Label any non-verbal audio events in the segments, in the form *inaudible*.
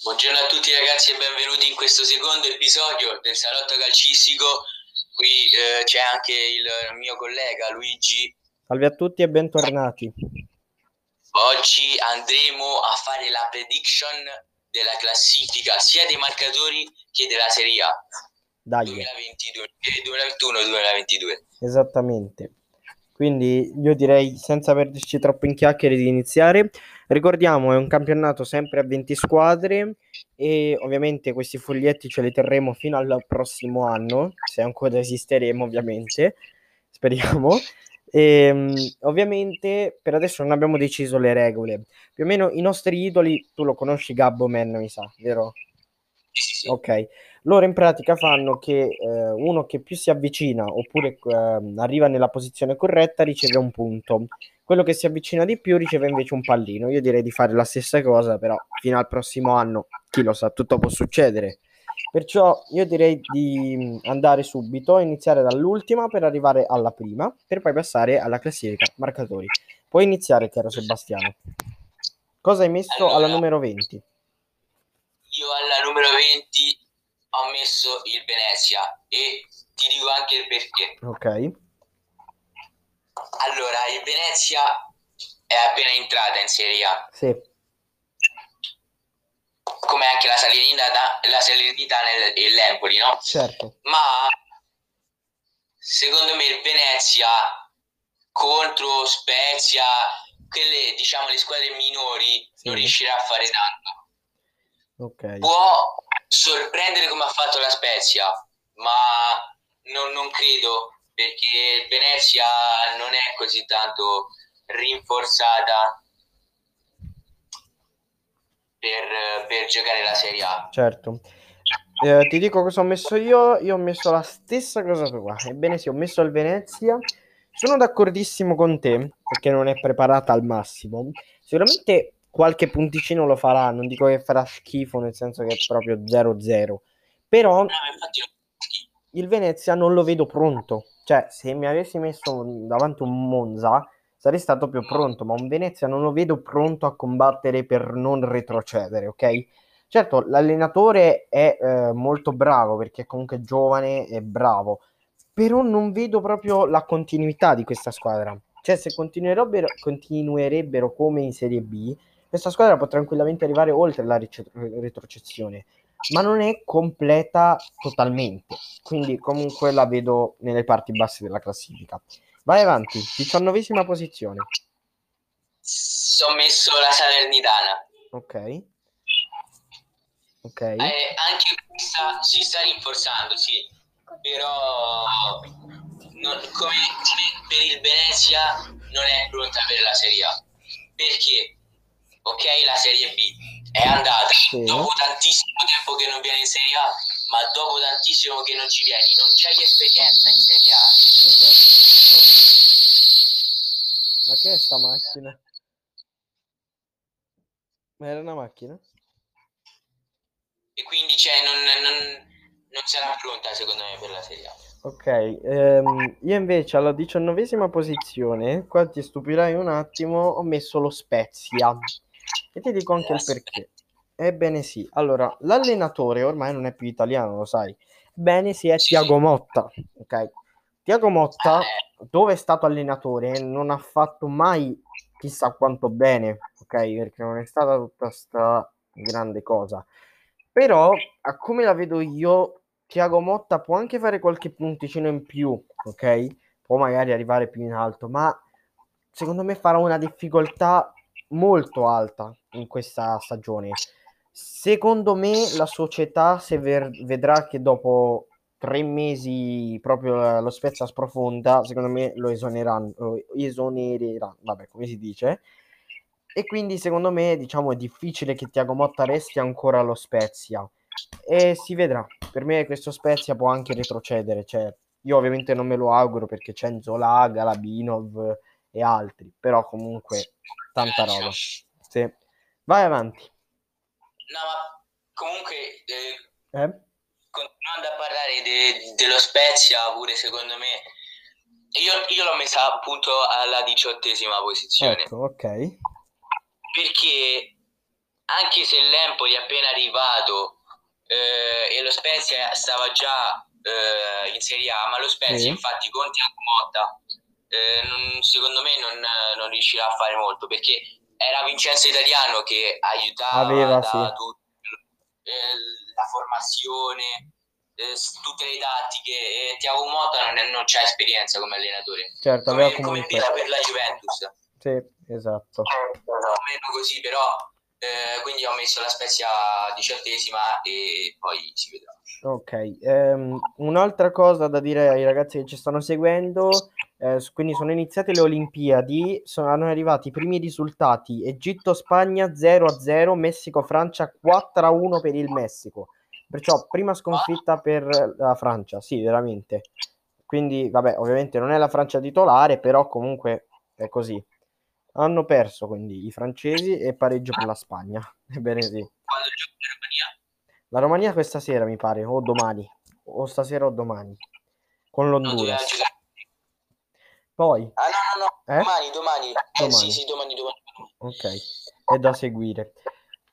Buongiorno a tutti ragazzi e benvenuti in questo secondo episodio del Salotto Calcistico. Qui eh, c'è anche il mio collega Luigi. Salve a tutti e bentornati. Oggi andremo a fare la prediction della classifica sia dei marcatori che della Serie A. Dai. 2021-2022. Eh, Esattamente. Quindi io direi senza perderci troppo in chiacchiere di iniziare. Ricordiamo, è un campionato sempre a 20 squadre e ovviamente questi foglietti ce li terremo fino al prossimo anno, se ancora esisteremo ovviamente, *laughs* speriamo. E, ehm, ovviamente per adesso non abbiamo deciso le regole. Più o meno i nostri idoli, tu lo conosci Gabbo Man, mi sa, vero? Ok, loro in pratica fanno che eh, uno che più si avvicina oppure eh, arriva nella posizione corretta riceve un punto, quello che si avvicina di più riceve invece un pallino. Io direi di fare la stessa cosa, però fino al prossimo anno, chi lo sa, tutto può succedere. Perciò io direi di andare subito, iniziare dall'ultima per arrivare alla prima, per poi passare alla classifica marcatori. Puoi iniziare, caro Sebastiano. Cosa hai messo Allora. alla numero 20? Io alla numero 20 ho messo il Venezia e ti dico anche il perché. Ok, Allora, il Venezia è appena entrata in Serie A, sì, come anche la Salernitana, la Salernitana e l'Empoli, no? certo. Ma secondo me il Venezia contro Spezia, quelle diciamo le squadre minori, Sì. non riuscirà a fare tanto. Ok, Può sorprendere come ha fatto la Spezia, ma non, non credo perché Venezia non è così tanto rinforzata per, per giocare la Serie A. certo. Eh, ti dico cosa ho messo io. Io ho messo la stessa cosa tua. Ebbene sì, ho messo il Venezia. Sono d'accordissimo con te perché non è preparata al massimo. Sicuramente qualche punticino lo farà. Non dico che farà schifo, nel senso che è proprio 0-0. Però il Venezia non lo vedo pronto. Cioè, se mi avessi messo davanti un Monza, sarei stato più pronto, ma un Venezia non lo vedo pronto a combattere per non retrocedere, ok? Certo, l'allenatore è eh, molto bravo perché è comunque giovane e bravo, però non vedo proprio la continuità di questa squadra. Cioè, se continuerebbero, continuerebbero come in Serie B, questa squadra può tranquillamente arrivare oltre la retrocessione ma non è completa totalmente. Quindi comunque la vedo nelle parti basse della classifica. Vai avanti, diciannovesima posizione. ho messo la Salernitana. Ok. Ok. Eh, anche questa si sta rinforzando, sì, però non- come, come per il Venezia non è pronta per la Serie A. Perché, ok, la Serie B è andata Sì. dopo tantissimo tempo che non viene in Serie A, ma dopo tantissimo che non ci vieni, non c'hai esperienza in Serie A. Esatto. Ma che è sta macchina? Ma era una macchina? E quindi cioè, non, non- non sarà pronta secondo me per la Serie A. Ok, ehm, io invece alla diciannovesima posizione, qua ti stupirai un attimo, ho messo lo Spezia. E ti dico anche il perché. Ebbene sì, allora, l'allenatore ormai non è più italiano, lo sai. Ebbene sì, è. Tiago Motta, ok? Tiago Motta, Eh, dove è stato allenatore, non ha fatto mai chissà quanto bene, ok? Perché non è stata tutta sta grande cosa. Però, a come la vedo io, Tiago Motta può anche fare qualche punticino in più, ok? Può magari arrivare più in alto, ma secondo me farà una difficoltà molto alta in questa stagione. Secondo me la società, se ver- vedrà che dopo tre mesi proprio lo Spezia sprofonda, secondo me lo esoneranno, lo esonereranno, vabbè, come si dice. E quindi secondo me, diciamo, è difficile che Tiago Motta resti ancora allo Spezia. E si vedrà. Per me questo Spezia può anche retrocedere. Cioè, io ovviamente non me lo auguro perché c'è Nzola, Galabinov e altri. Però comunque, tanta roba. Sì. Vai avanti. No, ma comunque, eh, Eh? continuando a parlare de- dello Spezia, pure secondo me, io, io l'ho messa appunto alla diciottesima posizione Ecco, ok. perché anche se l'Empoli è appena arrivato eh, e lo Spezia stava già eh, in Serie A, ma lo Spezia sì. infatti con Tiago Motta eh, non, secondo me non, non, riuscirà a fare molto perché era Vincenzo Italiano che aiutava Aveva, sì. tutto, eh, la formazione eh, tutte le tattiche e Tiago Motta non, è, non c'ha esperienza come allenatore. Certo, come, come per la Juventus. Sì, esatto. Meno così però eh, quindi ho messo la Spezia diciottesima e poi si vedrà. Ok um, un'altra cosa da dire ai ragazzi che ci stanno seguendo eh, quindi sono iniziate le Olimpiadi, sono arrivati i primi risultati: Egitto-Spagna 0-0, Messico-Francia 4-1 per il Messico. Perciò prima sconfitta per la Francia, sì, veramente. Quindi, vabbè, ovviamente non è la Francia titolare, però comunque è così. Hanno perso quindi i francesi e pareggio per la Spagna. *laughs* Ebbene sì. Quando gioca la Romania? La Romania questa sera mi pare, o domani, o stasera o domani, con l'Honduras. Poi... Ah no, no, no, eh? domani, domani. Eh, domani. sì, sì, domani, domani. Ok, è da seguire.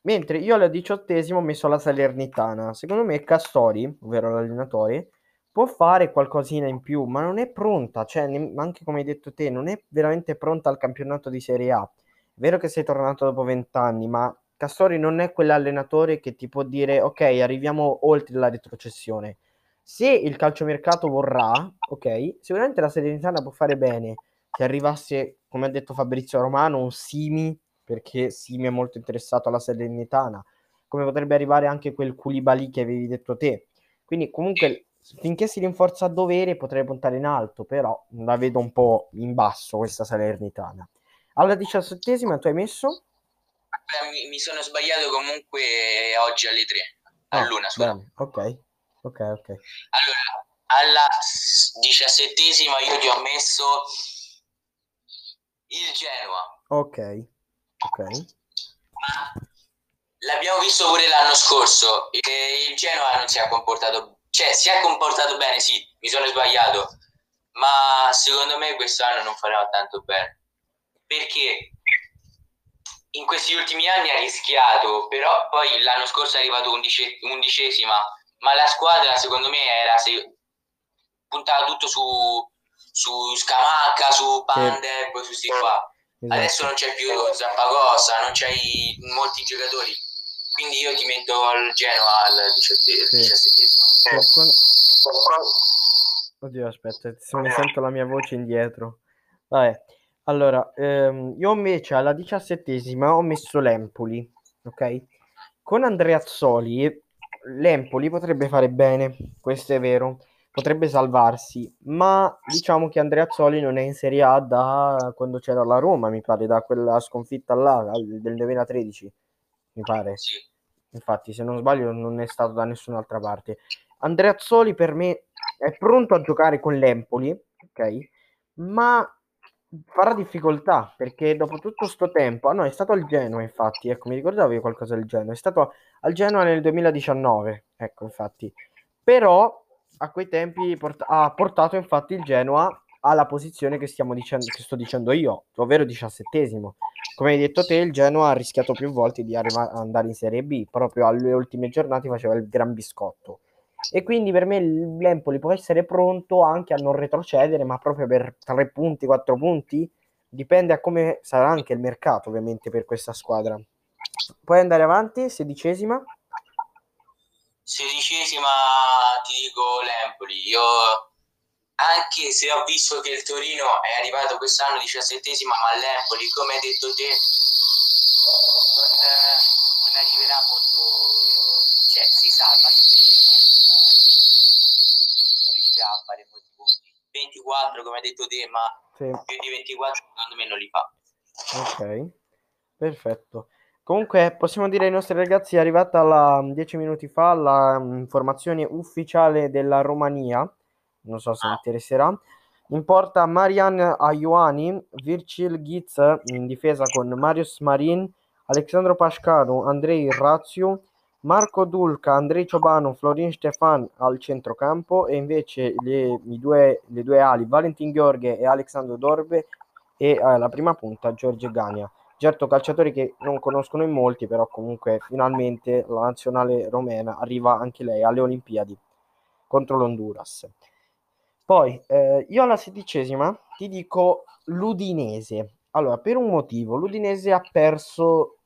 Mentre io al diciottesimo ho messo la Salernitana. Secondo me Castori, ovvero l'allenatore, può fare qualcosina in più, ma non è pronta. Cioè, anche come hai detto te, non è veramente pronta al campionato di Serie A. È vero che sei tornato dopo vent'anni, ma Castori non è quell'allenatore che ti può dire ok, arriviamo oltre la retrocessione. Se il calciomercato vorrà, ok, sicuramente la Salernitana può fare bene. Se arrivasse, come ha detto Fabrizio Romano, un Simi perché sì, mi è molto interessato alla Salernitana, come potrebbe arrivare anche quel Koulibaly che avevi detto te. Quindi comunque finché si rinforza a dovere potrei puntare in alto, però la vedo un po' in basso questa Salernitana. Alla diciassettesima tu hai messo? Beh, mi, sono sbagliato comunque oggi alle 3, ah, all'una scusa. Ok, ok, ok. Allora, alla diciassettesima io ti ho messo il Genoa. Ok. Ok. L'abbiamo visto pure l'anno scorso il Genoa non si è comportato, cioè si è comportato bene, sì, mi sono sbagliato, ma secondo me quest'anno non farà tanto bene. Perché in questi ultimi anni ha rischiato, però poi l'anno scorso è arrivato undice, undicesima, ma la squadra secondo me era se, puntava tutto su, su Scamacca, su Pandev, su questi qua. Esatto. Adesso non c'è più Zappacosta, non c'hai molti giocatori. Quindi io ti metto al Genoa al diciassettesimo. Sì. Oddio, aspetta, se mi sento la mia voce indietro. Vabbè, allora, ehm, io invece alla diciassettesima ho messo l'Empoli, ok? Con Andreazzoli l'Empoli potrebbe fare bene, questo è vero potrebbe salvarsi, ma diciamo che Andrea Zoli non è in Serie A da quando c'era la Roma, mi pare, da quella sconfitta là del 2013, mi pare. Infatti, se non sbaglio, non è stato da nessun'altra parte. Andrea Zoli per me è pronto a giocare con l'Empoli, ok? Ma farà difficoltà perché dopo tutto questo tempo, ah no, è stato al Genoa, infatti, ecco, mi ricordavo qualcosa del Genoa, è stato al Genoa nel 2019, ecco, infatti. Però a quei tempi port- ha portato infatti il Genoa alla posizione che, stiamo dicendo, che sto dicendo io, ovvero diciassettesimo. Come hai detto te, il Genoa ha rischiato più volte di arriva- andare in Serie B, proprio alle ultime giornate faceva il gran biscotto. E quindi per me l'Empoli può essere pronto anche a non retrocedere, ma proprio per tre punti, quattro punti, dipende a come sarà anche il mercato ovviamente per questa squadra. Puoi andare avanti, sedicesima sedicesima ti dico l'Empoli. Io anche se ho visto che il Torino è arrivato quest'anno diciassettesima, ma l'Empoli, come hai detto te, non, eh, non arriverà molto, cioè si salva, non riuscirà a fare molti punti. 24 come hai detto te, ma sì. più di 24 secondo me non li fa. Ok, perfetto. Comunque possiamo dire ai nostri ragazzi è arrivata la, dieci minuti fa la mm, informazione ufficiale della Romania, non so se interesserà. In porta Marian Ayuani, Virgil Ghiz in difesa con Marius Marin, Alexandro Pascanu, Andrei Razziu, Marco Dulca, Andrei Ciobanu, Florin Stefan al centrocampo e invece le, due, le due ali Valentin Gheorghe e Alexandro Dorbe e alla prima punta Giorgio Gania. Certo, calciatori che non conoscono in molti, però comunque finalmente la nazionale romena arriva anche lei alle Olimpiadi contro l'Honduras. Poi eh, io alla sedicesima ti dico l'Udinese. Allora, per un motivo, l'Udinese ha perso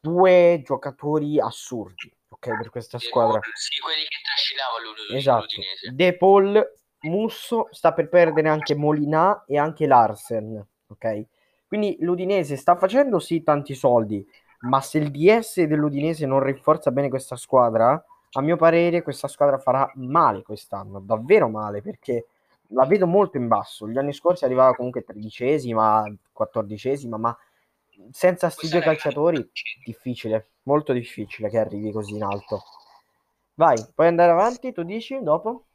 due giocatori assurdi, ok, per questa squadra. Sì, quelli che trascinavano l'Udinese. Esatto. De Paul, Musso, sta per perdere anche Molina e anche Larsen, ok? Quindi l'Udinese sta facendo sì tanti soldi, ma se il DS dell'Udinese non rinforza bene questa squadra, a mio parere questa squadra farà male quest'anno, davvero male, perché la vedo molto in basso. Gli anni scorsi arrivava comunque tredicesima, quattordicesima, ma senza questi due calciatori difficile, molto difficile che arrivi così in alto. Vai, puoi andare avanti, tu dici dopo?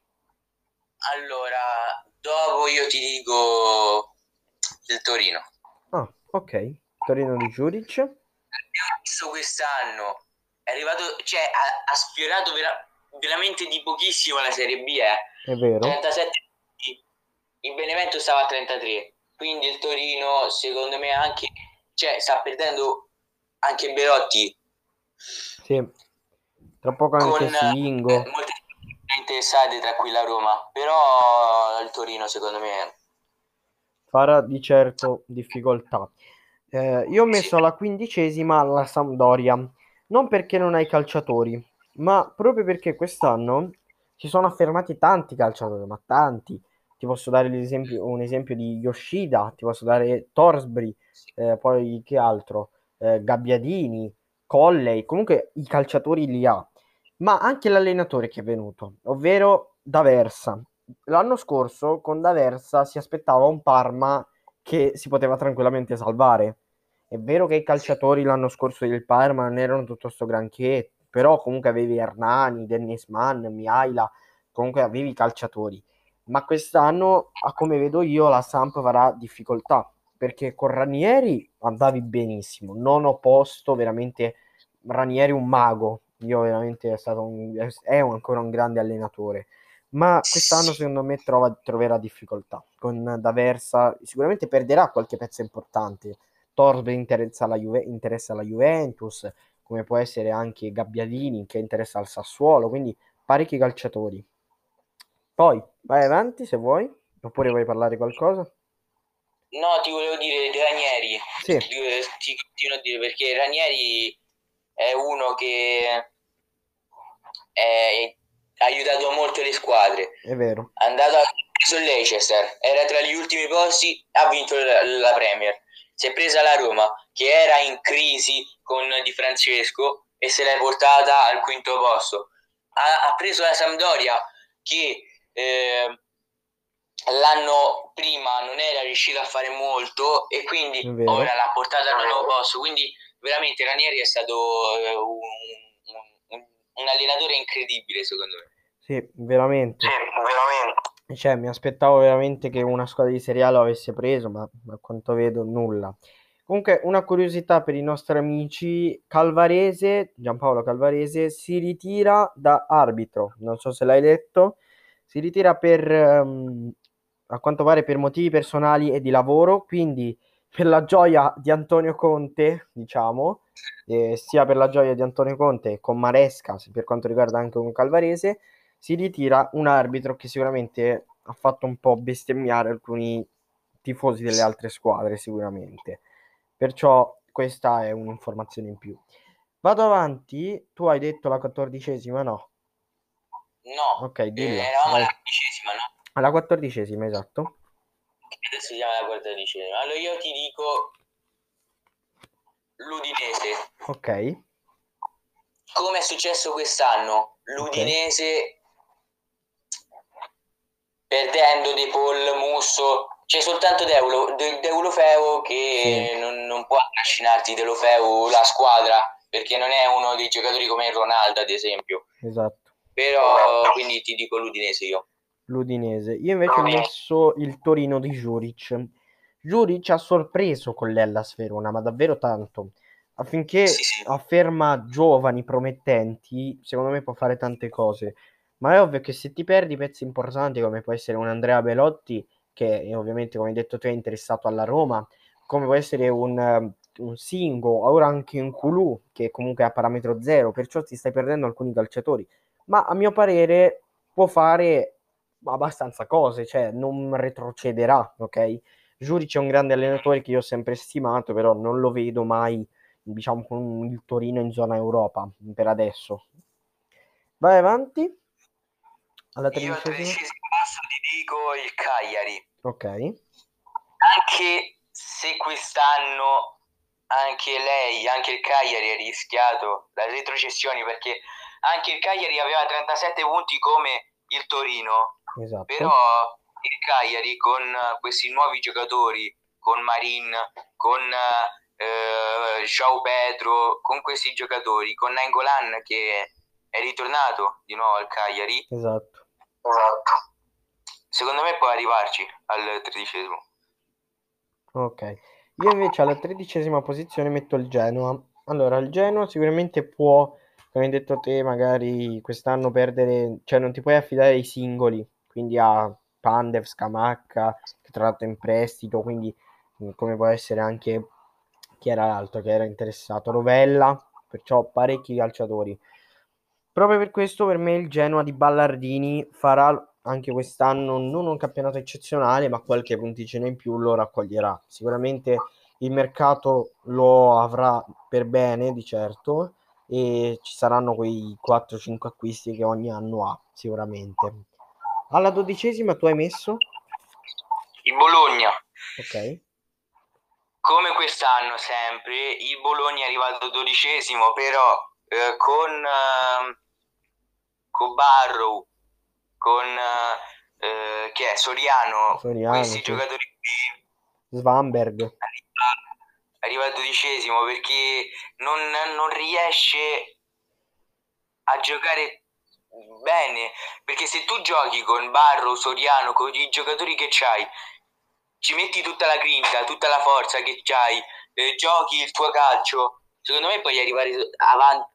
Allora, dopo io ti dico il Torino. Ah, ok. Torino di Giuric. Visto quest'anno, è arrivato, cioè ha, ha sfiorato vera, veramente di pochissimo la Serie B, eh. È vero. 37 il Benevento stava a 33, quindi il Torino secondo me anche, cioè sta perdendo anche Belotti. Sì, tra poco anche Singo. Eh, molte interessate tra cui la Roma, però il Torino secondo me farà di certo difficoltà. Eh, io ho messo alla quindicesima la Sampdoria, non perché non hai calciatori, ma proprio perché quest'anno si sono affermati tanti calciatori, ma tanti. Ti posso dare un esempio di Yoshida, ti posso dare Torsbury, eh, poi che altro? Eh, Gabbiadini, Colley, comunque i calciatori li ha, ma anche l'allenatore che è venuto, ovvero D'Aversa. L'anno scorso con D'Aversa si aspettava un Parma che si poteva tranquillamente salvare. È vero che i calciatori l'anno scorso del Parma non erano tutto sto granché, però comunque avevi Hernani, Dennis Mann, Miaila, comunque avevi i calciatori. Ma quest'anno, a come vedo io, la Samp avrà difficoltà, perché con Ranieri andavi benissimo, non ho posto veramente Ranieri un mago, io veramente è stato un, è ancora un grande allenatore. Ma quest'anno secondo me trova, troverà difficoltà. Con D'Aversa sicuramente perderà qualche pezzo importante. Torsby interessa la, Juve, interessa la Juventus come può essere anche Gabbiadini che interessa al Sassuolo quindi parecchi calciatori. Poi vai avanti se vuoi. Oppure vuoi parlare qualcosa no ti volevo dire Ranieri sì. ti, ti continuo a dire perché Ranieri è uno che è ha aiutato molto le squadre. È vero. È andato a preso Leicester, era tra gli ultimi posti, ha vinto la, la, Premier. Si è presa la Roma, che era in crisi con Di Francesco, e se l'è portata al quinto posto. Ha, ha preso la Sampdoria, che eh, l'anno prima non era riuscita a fare molto, e quindi ora l'ha portata al nuovo posto. Quindi veramente Ranieri è stato eh, un, un, un allenatore incredibile, secondo me. Sì, veramente. Sì, veramente. Cioè, mi aspettavo veramente che una squadra di Serie A lo avesse preso, ma a quanto vedo nulla. Comunque, una curiosità per i nostri amici, Calvarese, Giampaolo Calvarese, si ritira da arbitro, non so se l'hai letto, si ritira per, um, a quanto pare, per motivi personali e di lavoro, quindi per la gioia di Antonio Conte, diciamo, eh, sia per la gioia di Antonio Conte con Maresca, per quanto riguarda anche un Calvarese, si ritira un arbitro che sicuramente ha fatto un po' bestemmiare alcuni tifosi delle altre squadre, sicuramente. Perciò questa è un'informazione in più. Vado avanti, tu hai detto la quattordicesima, no? No, ok, dilla. Eh, eravamo alla quindicesima, no? Alla quattordicesima, esatto. Adesso siamo alla quattordicesima. Allora io ti dico l'Udinese. Ok. Come è successo quest'anno? L'Udinese okay perdendo De Paul, Musso, c'è soltanto Deulo, De, Deulofeu che sì. non, non, può trascinarti Deulofeu la squadra perché non è uno dei giocatori come Ronaldo ad esempio. Esatto. Però quindi ti dico l'Udinese io. L'Udinese. Io invece ho messo il Torino di Juric. Juric ha sorpreso con l'Ellas Verona, ma davvero tanto. Affinché sì, sì. afferma giovani promettenti, secondo me può fare tante cose. Ma è ovvio che se ti perdi pezzi importanti come può essere un Andrea Belotti, che ovviamente come hai detto tu è interessato alla Roma, come può essere un, un Singo, ora anche un Kulu, che comunque è a parametro zero, perciò ti stai perdendo alcuni calciatori. Ma a mio parere può fare abbastanza cose, cioè non retrocederà, ok? Giuric è un grande allenatore che io ho sempre stimato, però non lo vedo mai, diciamo, con il Torino in zona Europa per adesso. Vai avanti. Alla tredicesima. Io al passo ti dico il Cagliari. Ok. Anche se quest'anno anche lei, anche il Cagliari ha rischiato la retrocessione perché anche il Cagliari aveva 37 punti come il Torino. Esatto. Però il Cagliari con questi nuovi giocatori, con Marin, con eh, João Pedro, con questi giocatori, con Nangolan che è ritornato di nuovo al Cagliari. Esatto. Esatto. Secondo me può arrivarci al tredicesimo. Ok. Io invece alla tredicesima posizione metto il Genoa. Allora, il Genoa sicuramente può, come hai detto te, magari quest'anno perdere, cioè non ti puoi affidare ai singoli, quindi a Pandev, Scamacca, che tra l'altro è in prestito, quindi come può essere anche chi era l'altro che era interessato, Rovella, perciò parecchi calciatori. Proprio per questo per me il Genoa di Ballardini farà anche quest'anno non un campionato eccezionale, ma qualche punticino in più lo raccoglierà. Sicuramente il mercato lo avrà per bene, di certo, e ci saranno quei 4-5 acquisti che ogni anno ha, sicuramente. Alla dodicesima tu hai messo? Il Bologna. Ok. Come quest'anno sempre, il Bologna è arrivato dodicesimo, però eh, con, eh, con Barrow, con eh, che è Soriano, Soriano questi sì. giocatori qui. Arriva al dodicesimo perché non, non riesce a giocare bene perché se tu giochi con Barro, Soriano, con i giocatori che c'hai, ci metti tutta la grinta, tutta la forza che c'hai, eh, giochi il tuo calcio, secondo me puoi arrivare avanti,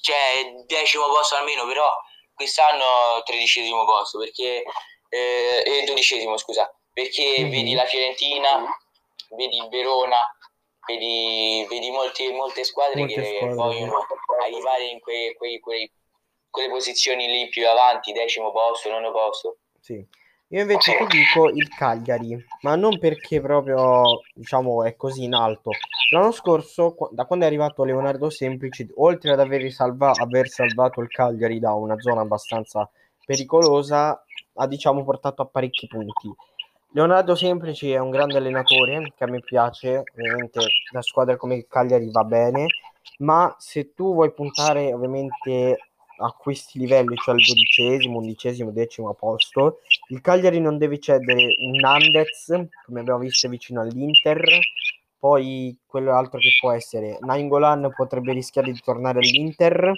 cioè decimo posto almeno, però quest'anno tredicesimo posto, perché eh, e dodicesimo scusa, perché mm-hmm. vedi la Fiorentina, vedi il Verona, vedi, vedi molti, molte squadre molte che squadre. vogliono arrivare in quei, quei, quei, quelle posizioni lì più avanti, decimo posto, nono posto. Sì. Io invece ti dico il Cagliari, ma non perché proprio diciamo è così in alto. L'anno scorso, da quando è arrivato Leonardo Semplici, oltre ad aver, salva- aver salvato il Cagliari da una zona abbastanza pericolosa, ha diciamo portato a parecchi punti. Leonardo Semplici è un grande allenatore che a me piace, ovviamente la squadra come il Cagliari va bene, ma se tu vuoi puntare ovviamente a questi livelli, cioè al dodicesimo, undicesimo, decimo posto, il Cagliari non deve cedere un Nandez, come abbiamo visto vicino all'Inter, poi quello altro che può essere Nainggolan potrebbe rischiare di tornare all'Inter,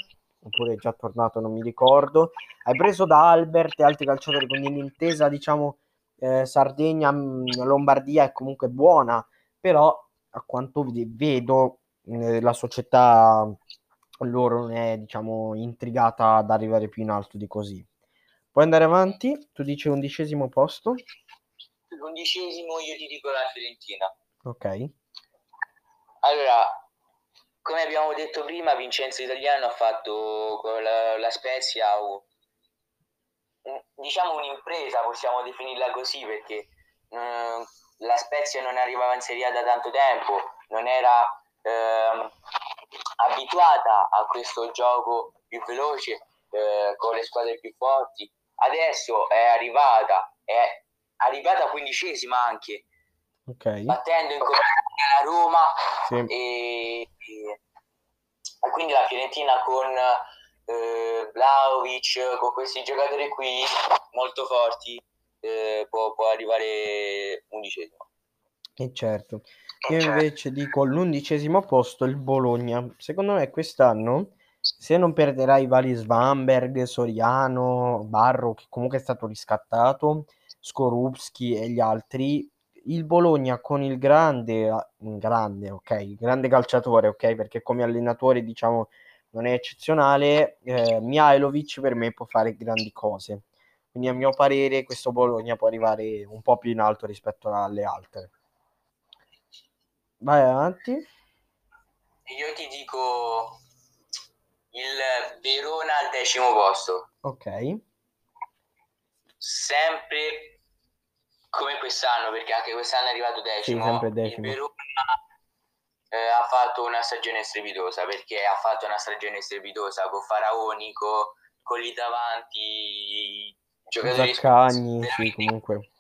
oppure è già tornato, non mi ricordo. Hai preso da Albert e altri calciatori, quindi l'intesa, diciamo, eh, Sardegna, Lombardia è comunque buona, però a quanto vedo eh, la società loro non è, diciamo, intrigata ad arrivare più in alto di così. Puoi andare avanti? Tu dici undicesimo posto? L'undicesimo io ti dico la Fiorentina. Ok. Allora, come abbiamo detto prima, Vincenzo Italiano ha fatto con la, la Spezia un, diciamo un'impresa, possiamo definirla così, perché mh, la Spezia non arrivava in Serie A da tanto tempo, non era eh, abituata a questo gioco più veloce eh, con le squadre più forti. Adesso è arrivata, è arrivata quindicesima anche, okay. battendo in la Roma sì. e, e, e, quindi la Fiorentina con eh, Vlaovic, con questi giocatori qui molto forti eh, può, può arrivare undicesimo. E certo. Io invece dico all'undicesimo posto il Bologna. Secondo me quest'anno, se non perderai i vari Svamberg, Soriano, Barro, che comunque è stato riscattato, Skorupski e gli altri, il Bologna con il grande, grande, ok, il grande calciatore, ok, perché come allenatore diciamo non è eccezionale, eh, Mihailovic per me può fare grandi cose. Quindi a mio parere questo Bologna può arrivare un po' più in alto rispetto alle altre. Vai avanti. Io ti dico il Verona al decimo posto. Ok. Sempre come quest'anno, perché anche quest'anno è arrivato decimo. Sì, sempre decimo. Il Verona eh, ha fatto una stagione strepitosa, perché ha fatto una stagione strepitosa con Faraoni, con, con lì davanti giocatori Zaccagni, sì, comunque.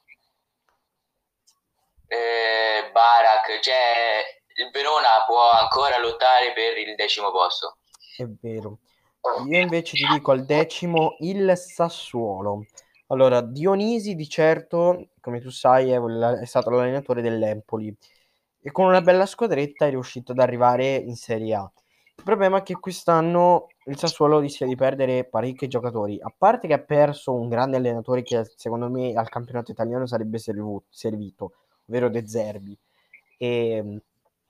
Eh, Barak, cioè il Verona può ancora lottare per il decimo posto. È vero. Io invece ti dico al decimo il Sassuolo. Allora, Dionisi di certo, come tu sai, è, è stato l'allenatore dell'Empoli e con una bella squadretta è riuscito ad arrivare in Serie A. Il problema è che quest'anno il Sassuolo rischia di perdere parecchi giocatori, a parte che ha perso un grande allenatore che secondo me al campionato italiano sarebbe servito, ovvero De Zerbi. E,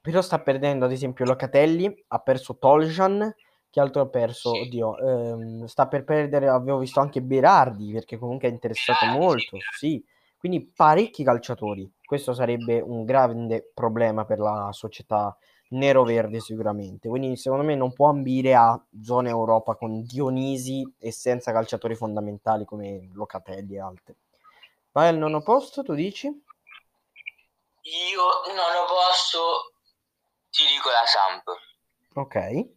però sta perdendo ad esempio Locatelli, ha perso Toljan, che altro ha perso? Oddio, ehm, sta per perdere, avevo visto anche Berardi, perché comunque è interessato molto, sì. Quindi parecchi calciatori. Questo sarebbe un grande problema per la società nero-verde sicuramente. Quindi secondo me non può ambire a zone Europa con Dionisi e senza calciatori fondamentali come Locatelli e altri. Vai al nono posto, tu dici? Io nono posto ti dico la Samp. Ok.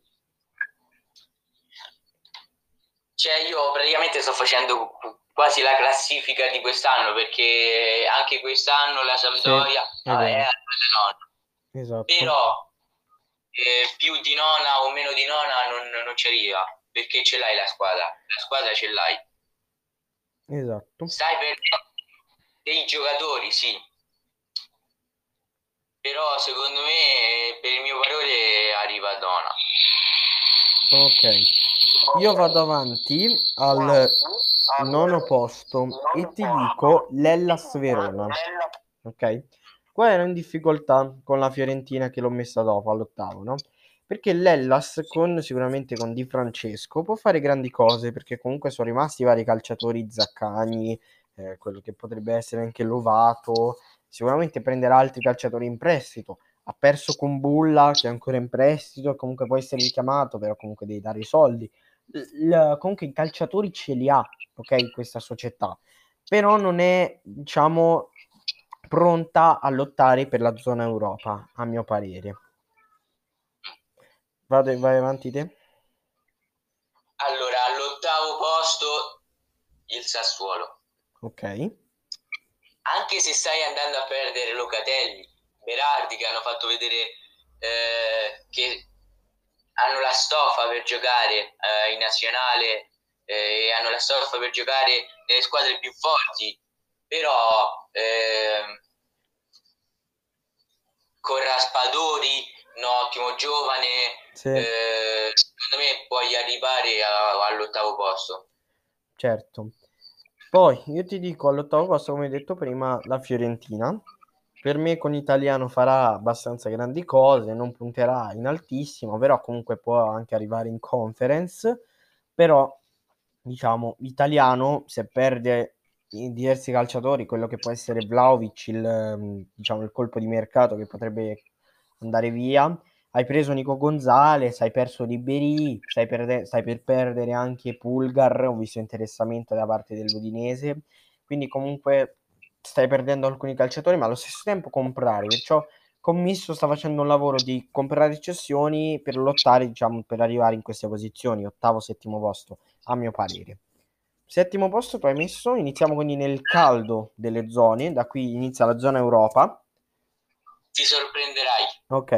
Cioè io praticamente sto facendo quasi la classifica di quest'anno perché anche quest'anno la Sampdoria sì, è, è nona. Esatto. Però eh, più di nona o meno di nona non, non ci arriva perché ce l'hai la squadra. La squadra ce l'hai. Esatto. Stai per dei giocatori, sì. Però secondo me, per il mio parere, arriva a nona. Ok. Io vado avanti al nono posto e ti dico l'Ellas Verona. Ok? Qua ero in difficoltà con la Fiorentina che l'ho messa dopo all'ottavo, no? Perché l'Ellas con sicuramente con Di Francesco può fare grandi cose perché comunque sono rimasti vari calciatori Zaccagni, eh, quello che potrebbe essere anche Lovato, sicuramente prenderà altri calciatori in prestito. Ha perso con Bulla che è ancora in prestito, comunque può essere richiamato, però comunque devi dare i soldi l- comunque i calciatori ce li ha, ok, questa società, però non è, diciamo, pronta a lottare per la zona Europa, a mio parere. Vado, vai avanti te. Allora, all'ottavo posto il Sassuolo. Ok. Anche se stai andando a perdere Locatelli, Berardi che hanno fatto vedere eh, che hanno la stoffa per giocare eh, in nazionale eh, e hanno la stoffa per giocare nelle squadre più forti, però eh, con Raspadori, un ottimo giovane, sì. Eh, secondo me puoi arrivare a, all'ottavo posto. Certo. Poi io ti dico all'ottavo posto, come detto prima, la Fiorentina per me con Italiano farà abbastanza grandi cose, non punterà in altissimo, però comunque può anche arrivare in conference, però diciamo Italiano se perde diversi calciatori, quello che può essere Vlaovic, il, diciamo, il colpo di mercato che potrebbe andare via, hai preso Nico Gonzalez, hai perso Liberi, stai, perde- stai per perdere anche Pulgar, ho visto interessamento da parte dell'Udinese, quindi comunque stai perdendo alcuni calciatori, ma allo stesso tempo comprare. Perciò Commisso sta facendo un lavoro di comprare cessioni per lottare, diciamo, per arrivare in queste posizioni, ottavo, settimo posto, a mio parere. Settimo posto tu hai messo, iniziamo quindi nel caldo delle zone, da qui inizia la zona Europa. Ti sorprenderai. Ok.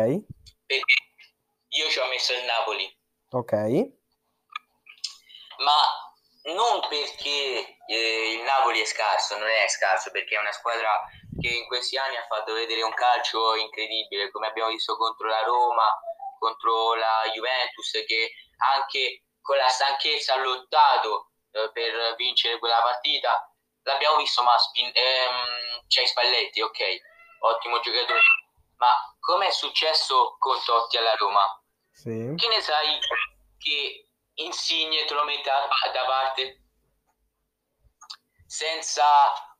Perché io ci ho messo il Napoli. Ok. Ma non perché eh, Napoli è scarso, non è scarso, perché è una squadra che in questi anni ha fatto vedere un calcio incredibile, come abbiamo visto contro la Roma, contro la Juventus, che anche con la stanchezza ha lottato eh, per vincere quella partita. L'abbiamo visto, ma spin- ehm, c'è Spalletti, ok, ottimo giocatore. Ma come è successo con Totti alla Roma? Sì. Che ne sai che Insigne te lo mette da parte senza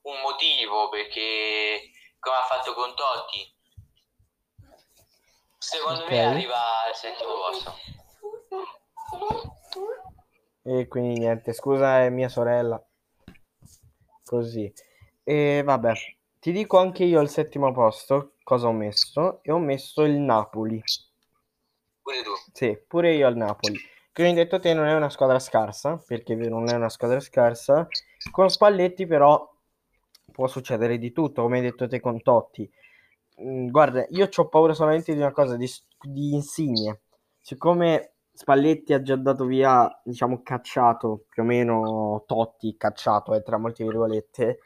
un motivo perché come ha fatto con Totti Secondo Ok. me arriva al settimo posto. E quindi niente, scusa, è mia sorella. Così. E vabbè, ti dico anche io al settimo posto cosa ho messo. E ho messo il Napoli. Pure tu. Sì, pure io al Napoli. Quindi detto te non è una squadra scarsa, perché non è una squadra scarsa. Con Spalletti però può succedere di tutto, come hai detto te con Totti. Mm, guarda, io ho paura solamente di una cosa, di, di Insigne. Siccome Spalletti ha già dato via, diciamo, cacciato, più o meno Totti, cacciato, eh, tra molte virgolette,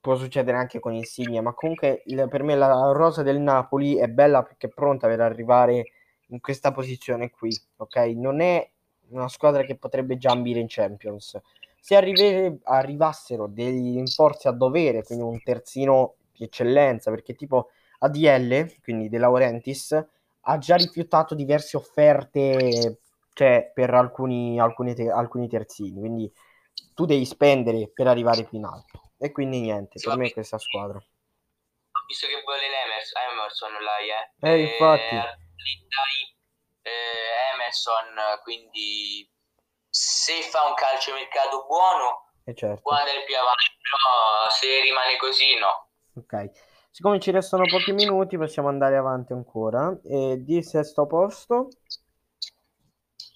può succedere anche con Insigne, ma comunque il- per me la rosa del Napoli è bella perché è pronta per arrivare in questa posizione qui, ok? Non è una squadra che potrebbe già ambire in Champions. Se arrive- arrivassero dei rinforzi a dovere, quindi un terzino di eccellenza, perché tipo ADL, quindi De Laurentiis, ha già rifiutato diverse offerte, cioè per alcuni, alcuni, te- alcuni terzini, quindi tu devi spendere per arrivare più in alto. E quindi niente, per me è questa squadra. Ho visto che vuole l'Emerson, Emerson là, eh. Eh, infatti. dai, eh, Emerson, quindi se fa un calciomercato buono E certo. può andare più avanti, però se rimane così no. Ok, siccome ci restano pochi minuti, possiamo andare avanti ancora. E di sesto posto,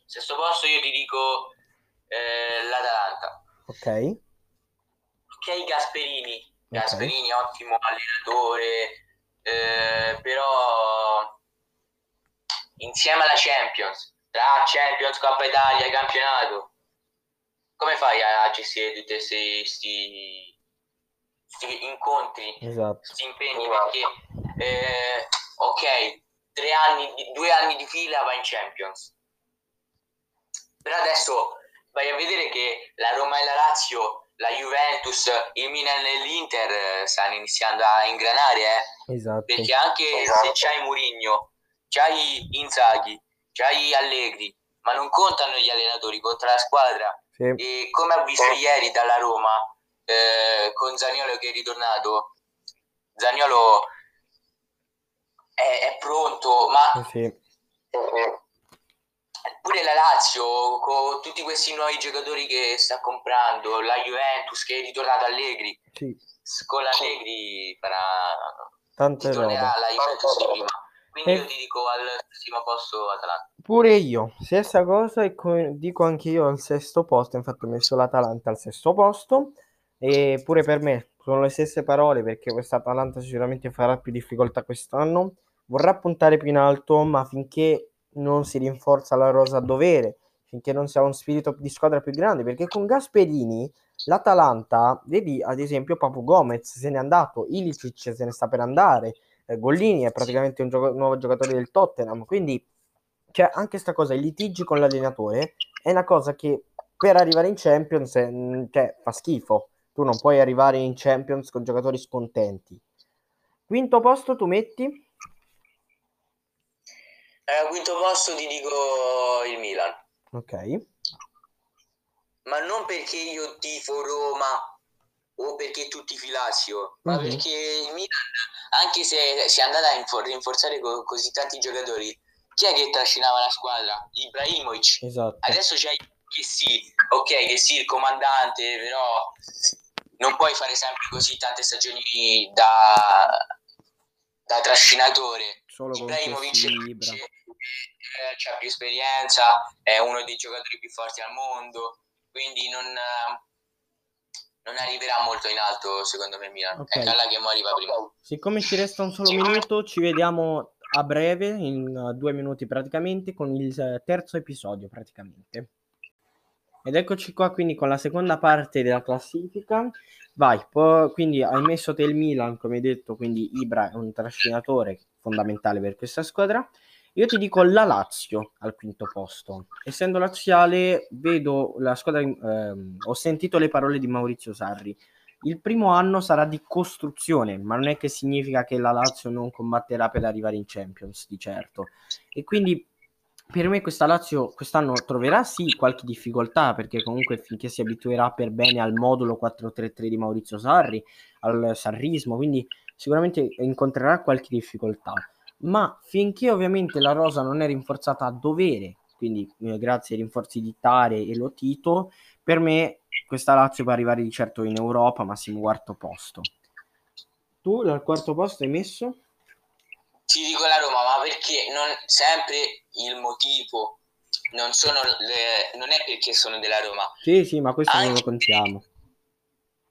Sesto posto io ti dico eh, l'Atalanta. ok, Ok, Gasperini. Gasperini, ottimo allenatore, eh, però insieme alla Champions, tra Champions, Coppa Italia, campionato, come fai a gestire tutti questi, questi- questi incontri, esatto. questi impegni? Perché, eh, ok, tre anni, due anni di fila va in Champions, però adesso vai a vedere che la Roma e la Lazio, la Juventus, il Milan e l'Inter eh, stanno iniziando a ingranare, eh? Esatto. perché anche se c'hai Mourinho, c'hai Inzaghi, c'hai Allegri, ma non contano gli allenatori, conta la squadra. Sì, E come ho visto ieri dalla Roma, eh, con Zaniolo che è ritornato, Zaniolo è, è pronto, ma sì, pure la Lazio, con tutti questi nuovi giocatori che sta comprando, la Juventus che è ritornato Allegri, sì, con l'Allegri farà tante tornerà la Juventus di prima. Quindi E- io ti dico al primo posto Atalanta. Pure io, stessa cosa e co- dico anche io al sesto posto, infatti ho messo l'Atalanta al sesto posto. E pure per me sono le stesse parole perché questa Atalanta sicuramente farà più difficoltà quest'anno, vorrà puntare più in alto ma finché non si rinforza la rosa a dovere, finché non si ha un spirito di squadra più grande, perché con Gasperini l'Atalanta, vedi ad esempio Papu Gomez se n'è andato, Ilicic se ne sta per andare, eh, Gollini è praticamente un gioco- nuovo giocatore del Tottenham, quindi cioè, anche sta cosa, i litigi con l'allenatore è una cosa che per arrivare in Champions eh, cioè, fa schifo. Tu non puoi arrivare in Champions con giocatori scontenti. Quinto posto tu metti? Eh, quinto posto ti dico il Milan, Ok, ma non perché io tifo Roma o perché tu tifi Lazio, ma Mhm. perché il Milan, anche se si è andata a infor- rinforzare co- così tanti giocatori, chi è che trascinava la squadra? Ibrahimovic. esatto. Adesso c'hai che sì, ok, che sì, il comandante, però non puoi fare sempre così tante stagioni da, da trascinatore. Solo con Ibrahimovic eh, c'ha più esperienza, è uno dei giocatori più forti al mondo, quindi non, non arriverà molto in alto secondo me Milan. Ok. È Calla che mo arriva prima. Siccome ci resta un solo minuto, ci vediamo a breve, in uh, due minuti praticamente, con il eh, terzo episodio praticamente. Ed eccoci qua quindi con la seconda parte della classifica. Vai, po- quindi hai messo te il Milan, come hai detto, quindi Ibra è un trascinatore fondamentale per questa squadra. Io ti dico la Lazio al quinto posto. Essendo laziale, vedo la squadra. ehm, ho sentito le parole di Maurizio Sarri. Il primo anno sarà di costruzione, ma non è che significa che la Lazio non combatterà per arrivare in Champions, di certo. E quindi per me questa Lazio quest'anno troverà sì qualche difficoltà, perché comunque finché si abituerà per bene al modulo 4-3-3 di Maurizio Sarri, al sarrismo, quindi sicuramente incontrerà qualche difficoltà. Ma finché ovviamente la rosa non è rinforzata a dovere, quindi eh, grazie ai rinforzi di Tare e Lotito, per me questa Lazio può arrivare di certo in Europa, massimo quarto posto. Tu al quarto posto hai messo? Ti dico la Roma, ma perché non sempre il motivo non, sono le, non è perché sono della Roma. Sì, sì, ma questo non lo contiamo.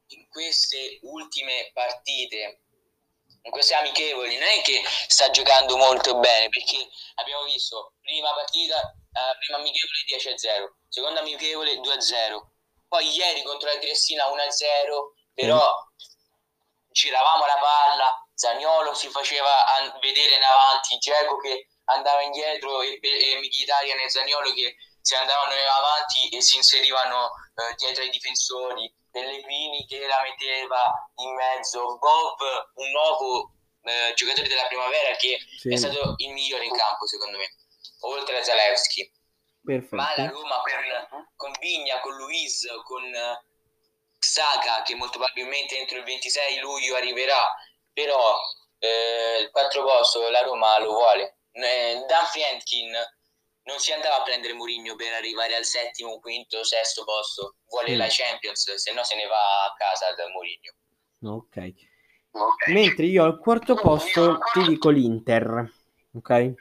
In queste ultime partite in queste amichevoli non è che sta giocando molto bene perché abbiamo visto prima partita uh, prima amichevole 10-0 seconda amichevole 2-0 poi ieri contro la Triestina 1-0 però mm. giravamo la palla Zagnolo si faceva vedere in avanti Geco che andava indietro e, e Mkhitaryan e Zagnolo che si andavano avanti e si inserivano uh, dietro ai difensori Pellegrini che la metteva in mezzo, Bob, un nuovo eh, giocatore della primavera che sì. è stato il migliore in campo secondo me, oltre a Zalewski. Perfetto. Ma la Roma con, con Vigna, con Luis, con uh, Saka che molto probabilmente entro il 26 luglio arriverà, però eh, il quattro posto la Roma lo vuole. Eh, Dan Friedkin non si andava a prendere Mourinho per arrivare al settimo, quinto, sesto posto. Vuole sì. la Champions, se no se ne va a casa da Mourinho. Ok. okay. Mentre io al quarto posto ti dico l'Inter. Ok?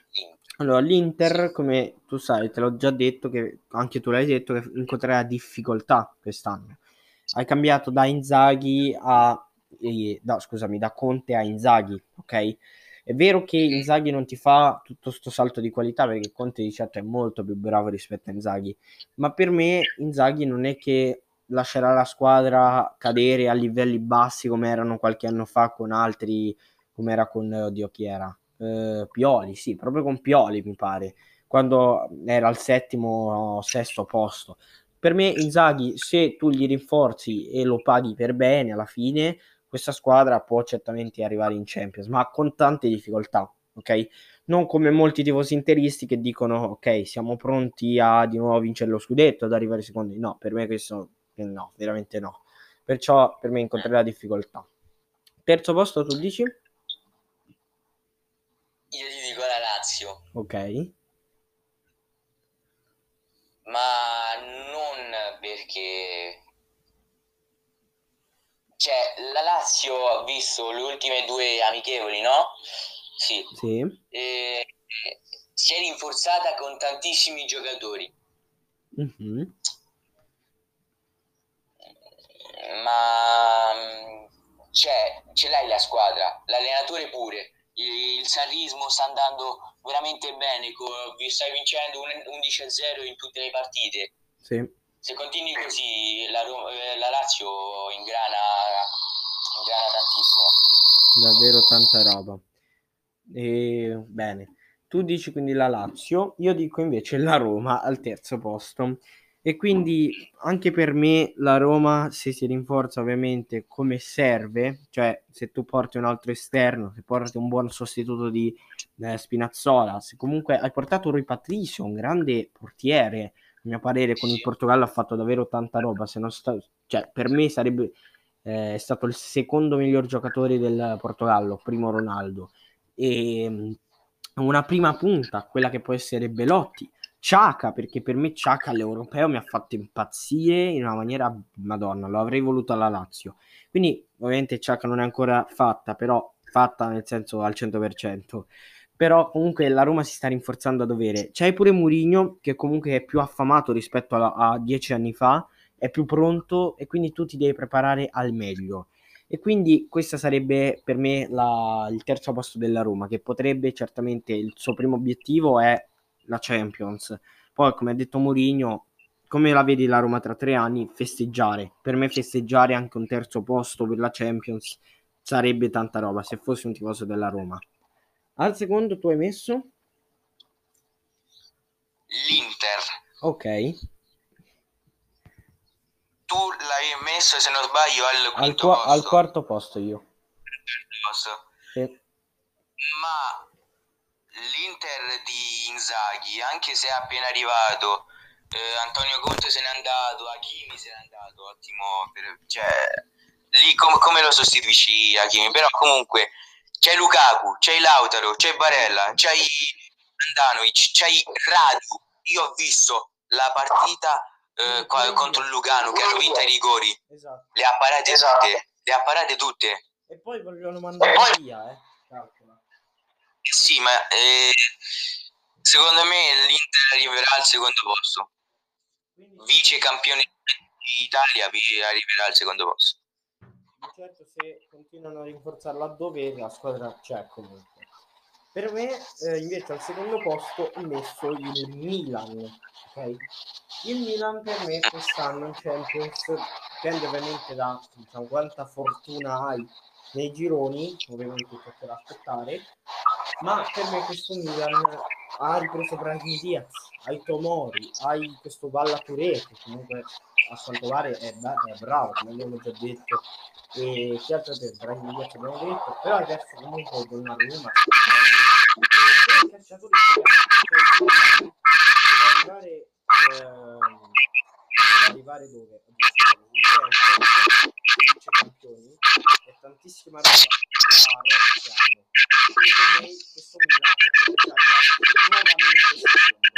Allora, l'Inter, come tu sai, te l'ho già detto, che anche tu l'hai detto, che incontrerà difficoltà quest'anno. Hai cambiato da Inzaghi a... Eh, da, scusami, da Conte a Inzaghi, ok? È vero che Inzaghi non ti fa tutto questo salto di qualità perché Conte di certo è molto più bravo rispetto a Inzaghi, ma per me Inzaghi non è che lascerà la squadra cadere a livelli bassi come erano qualche anno fa con altri, come era con, oddio chi era? Eh, Pioli, sì, proprio con Pioli mi pare, quando era al settimo o sesto posto. Per me Inzaghi, se tu gli rinforzi e lo paghi per bene alla fine, questa squadra può certamente arrivare in Champions, ma con tante difficoltà, ok? Non come molti tifosi interisti che dicono, ok, siamo pronti a di nuovo vincere lo scudetto, ad arrivare secondi. No, per me questo no, veramente no. Perciò per me incontrerà difficoltà. Terzo posto tu dici? Io ti dico la Lazio. Ok. Ma non perché cioè, la Lazio ha visto le ultime due amichevoli, no? Sì. sì. E, si è rinforzata con tantissimi giocatori. Mm-hmm. Ma cioè, ce l'hai la squadra, l'allenatore pure. Il, il sarrismo sta andando veramente bene. stai vincendo un 11-0 in tutte le partite. Sì se continui così la, eh, la Lazio ingrana, ingrana tantissimo. Davvero tanta roba. E, bene, tu dici quindi la Lazio, io dico invece la Roma al terzo posto. E quindi anche per me la Roma, se si rinforza ovviamente come serve, cioè se tu porti un altro esterno, se porti un buon sostituto di eh, Spinazzola, se comunque hai portato Rui Patricio, un grande portiere, a mio parere con il Portogallo ha fatto davvero tanta roba, se non sta, cioè, per me sarebbe eh, stato il secondo miglior giocatore del Portogallo, primo Ronaldo, e mm, una prima punta, quella che può essere Belotti, Ciaca, perché per me Ciaca all'europeo mi ha fatto impazzire in una maniera, madonna, lo avrei voluto alla Lazio. Quindi ovviamente Ciaca non è ancora fatta, però fatta nel senso al 100% però comunque la Roma si sta rinforzando a dovere. C'hai pure Mourinho che comunque è più affamato rispetto a, a dieci anni fa, è più pronto e quindi tu ti devi preparare al meglio. E quindi questo sarebbe per me la, il terzo posto della Roma, che potrebbe certamente il suo primo obiettivo è la Champions. Poi, come ha detto Mourinho, come la vedi la Roma tra tre anni? Festeggiare. Per me festeggiare anche un terzo posto per la Champions sarebbe tanta roba se fossi un tifoso della Roma. Al secondo tu hai messo? L'Inter. Ok. Tu l'hai messo, se non sbaglio, al al, qua- al quarto posto io. Posto. Sì. Ma l'Inter di Inzaghi, anche se è appena arrivato, eh, Antonio Conte se n'è andato, Hakimi se n'è andato, ottimo, per, cioè, lì com- come lo sostituisci Hakimi? Però comunque c'hai Lukaku, c'hai Lautaro, c'hai Barella, c'hai Andanovic, c'hai Radu. Io ho visto la partita eh, contro il Lugano che hanno vinto ai rigori. Esatto. Le ha parate esatto. tutte. Le ha parate tutte. E poi vogliono mandare via, eh. Calcola. Sì, ma eh, secondo me l'Inter arriverà al secondo posto. Vice campione d'Italia arriverà al secondo posto. Certo, se continuano a rinforzare laddove la squadra c'è comunque. Per me, eh, invece, al secondo posto ho messo il Milan. Okay? Il Milan per me quest'anno in Champions dipende ovviamente da diciamo, quanta fortuna hai nei gironi, ovviamente toccherà aspettare, ma per me questo Milan ha ripreso Brahim Diaz, hai Tomori, hai questo Touré che comunque a quanto pare è, è bravo, come abbiamo già detto, e che altro per Brahim Diaz abbiamo detto, però hai perso comunque Donnarumma, i calciatori per arrivare, eh, per arrivare dove? Vice campioni e tantissima roba a roba che hanno. Quindi per me questo Milan potrebbe arrivare nuovamente secondo.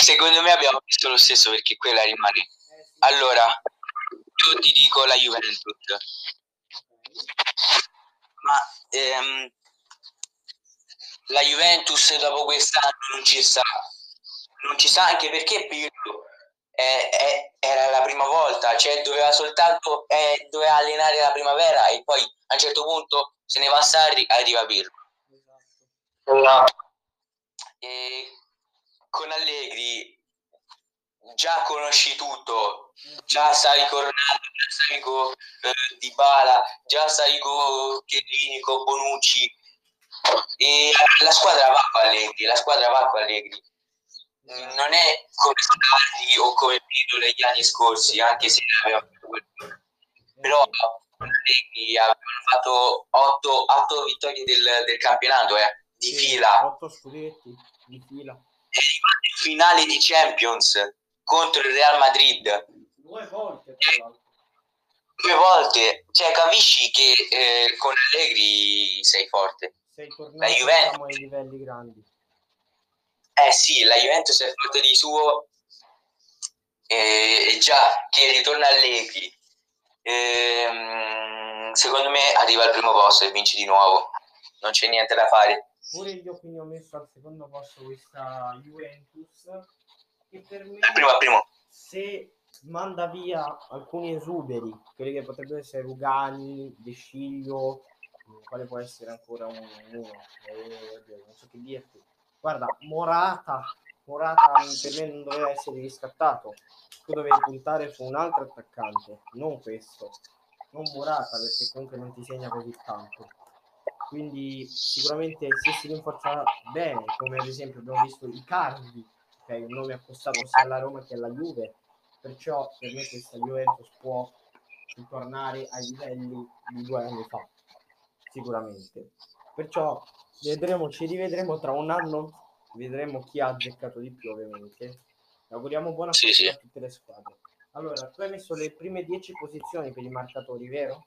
Secondo me abbiamo visto lo stesso perché quella rimane. Allora, io ti dico la Juventus. Ma ehm, la Juventus dopo quest'anno non ci sta. Non ci sta anche perché Pirlo è, era la prima volta, cioè doveva soltanto eh, doveva allenare la primavera e poi a un certo punto se ne va a Sarri arriva Pirlo. Esatto. E con Allegri già conosci tutto, già sai con Ronaldo, già sai con eh, Dybala, già sai con Chiellini, con Bonucci e la squadra va con Allegri, la squadra va con Allegri non è come Sarri o come Pirlo negli anni scorsi, anche se aveva fatto quel però Allegri avevano fatto 8, 8 vittorie del, del campionato eh, di sì, fila. 8 scudetti di fila. E in finale di Champions contro il Real Madrid. Due volte l'altro. due volte. Cioè capisci che eh, con Allegri sei forte. Sei tornato la Juventus. diciamo, ai livelli grandi eh sì, la Juventus è forte di suo e già che ritorna Allegri ehm, secondo me arriva al primo posto e vince di nuovo. Non c'è niente da fare. Pure io quindi ho messo al secondo posto questa Juventus che per me primo, primo. se manda via alcuni esuberi quelli che potrebbero essere Rugani, De Sciglio quale può essere ancora un, uno eh, non so che dirti guarda, Morata, Morata per me non doveva essere riscattato, tu dovevi puntare su un altro attaccante, non questo, non Morata perché comunque non ti segna così tanto. Quindi sicuramente se si rinforza bene, come ad esempio abbiamo visto i Cardi, che è un nome accostato sia alla Roma che alla Juve, perciò per me questa Juventus può ritornare ai livelli di due anni fa, sicuramente. Perciò vedremo, ci rivedremo tra un anno, vedremo chi ha azzeccato di più ovviamente. Auguriamo buona sì, sì. a tutte le squadre. Allora, tu hai messo le prime 10 posizioni per i marcatori, vero?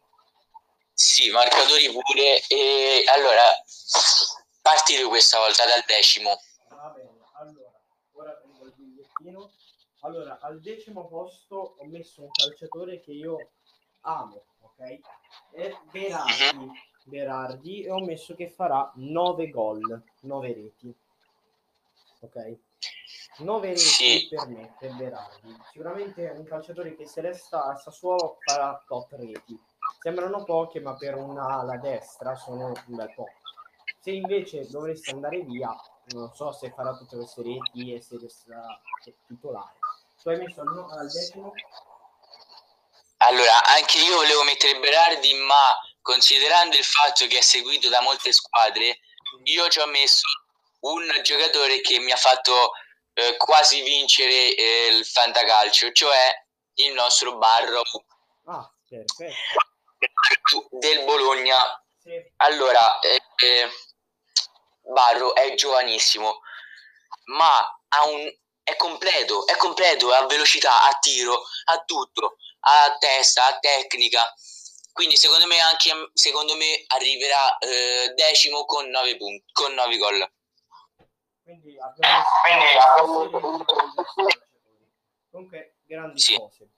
Sì, marcatori pure. E allora, parti tu questa volta dal decimo. Va bene, allora, ora prendo il bigliettino. Allora, al decimo posto ho messo un calciatore che io amo, ok? È Berardi. Uh-huh Berardi e ho messo che farà 9 gol, 9 reti. Ok? 9 reti sì. per me, per Berardi. Sicuramente è un calciatore che se resta a Sassuolo farà top reti. Sembrano poche, ma per una ala destra sono un bel po'. Se invece dovreste andare via, non so se farà tutte queste reti e se resterà titolare. Tu hai messo al decimo? Allora, anche io volevo mettere Berardi, ma considerando il fatto che è seguito da molte squadre, io ci ho messo un giocatore che mi ha fatto eh, quasi vincere eh, il fantacalcio, cioè il nostro Barro ah, del Bologna. Sì. Allora, eh, eh, Barro è giovanissimo, ma ha un, è completo, è completo, ha velocità, ha tiro, ha tutto, ha testa, ha tecnica Quindi secondo me anche secondo me arriverà eh, decimo con 9 punti, con 9 gol. Quindi abbiamo Comunque grandi sì. cose.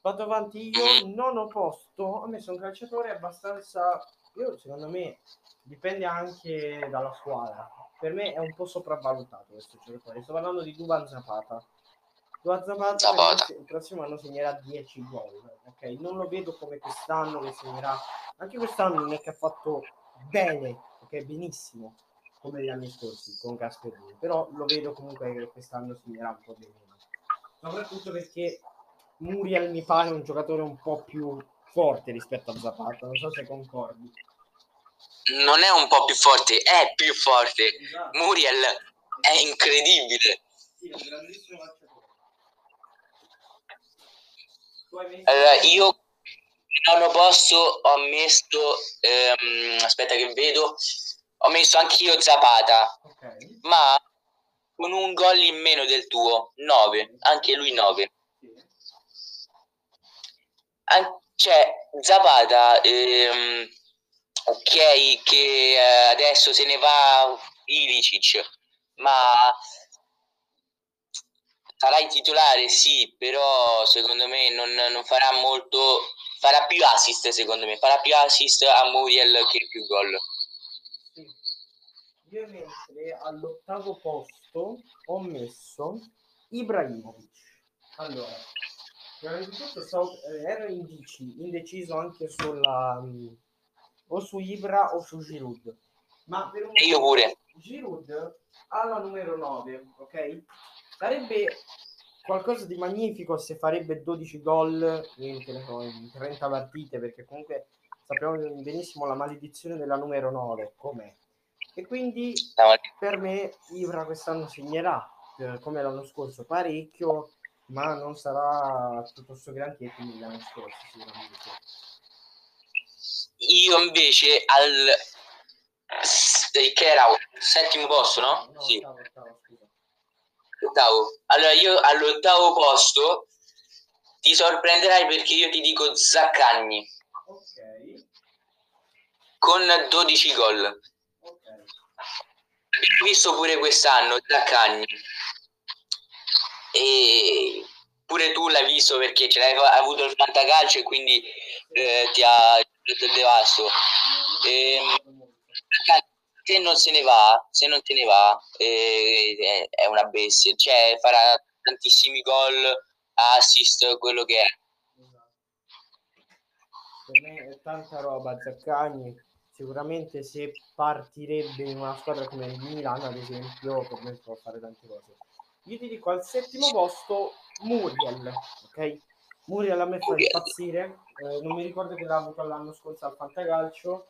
Vado avanti io, mm-hmm. nono posto, ho messo un calciatore abbastanza io secondo me dipende anche dalla squadra. Per me è un po' sopravvalutato questo giocatore. Sto parlando di Duvan Zapata. Zapata, Zapata. il prossimo anno segnerà 10 gol. Ok, non lo vedo come quest'anno che segnerà. Anche quest'anno non è che ha fatto bene, ok, benissimo come gli anni scorsi con Gasperini, però lo vedo comunque che quest'anno segnerà un po' di meno. Soprattutto perché Muriel mi pare un giocatore un po' più forte rispetto a Zapata, non so se concordi non è un po' più forte, è più forte. Esatto. Muriel è incredibile. Sì, un grandissimo allora, io nono posto ho messo, ehm, aspetta che vedo, ho messo anch'io Zapata, okay. ma con un gol in meno del tuo, 9, anche lui 9. An- cioè, Zapata ehm, ok che eh, adesso se ne va Ilicic, ma sarà il titolare sì, però secondo me non, non, farà molto, farà più assist secondo me, farà più assist a Muriel che più gol. Sì. Io mentre all'ottavo posto ho messo Ibrahimovic. Allora, prima di tutto stavo, eh, ero indici, indeciso anche sulla... Mh, o su Ibra o su Giroud. Ma per un io pure. Giroud alla numero 9, ok? Sarebbe qualcosa di magnifico se farebbe 12 gol in, in 30 partite, perché comunque sappiamo benissimo la maledizione della numero 9, com'è. E quindi per me Ibra quest'anno segnerà, eh, come l'anno scorso, parecchio, ma non sarà tutto questo granché come l'anno scorso sicuramente. Io invece al che era settimo posto, no? no sì. Ottavo. Allora io all'ottavo posto ti sorprenderai perché io ti dico Zaccagni. Ok. Con 12 gol. Ok. Visto pure quest'anno Zaccagni. E pure tu l'hai visto perché ce l'hai avuto il fantacalcio e quindi eh, ti ha del devasto. E, se non se ne va, se non te ne va, eh, è una bestia. Cioè, farà tantissimi gol, assist, quello che è. Per me è tanta roba, Zaccagni. Sicuramente se partirebbe in una squadra come il Milan, ad esempio, per me può fare tante cose. Io ti dico al settimo posto Muriel, ok? Muriel a me fa impazzire, eh, non mi ricordo che l'ha avuto l'anno scorso al Fantacalcio,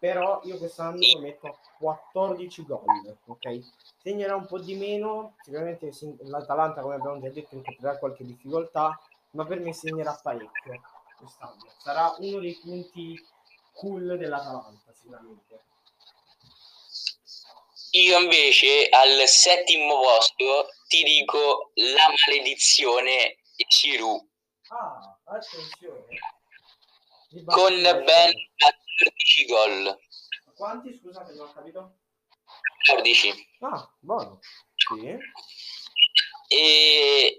però io quest'anno metto a 14 gol, ok? Segnerà un po' di meno, sicuramente l'Atalanta, come abbiamo già detto, incontrerà qualche difficoltà, ma per me segnerà parecchio quest'anno. Sarà uno dei punti cool dell'Atalanta, sicuramente. Io invece al settimo posto ti dico la maledizione di Giroud Ah, attenzione. Con ben 14 gol. Quanti, scusa che non ho capito? 14. Ah, buono. Sì. E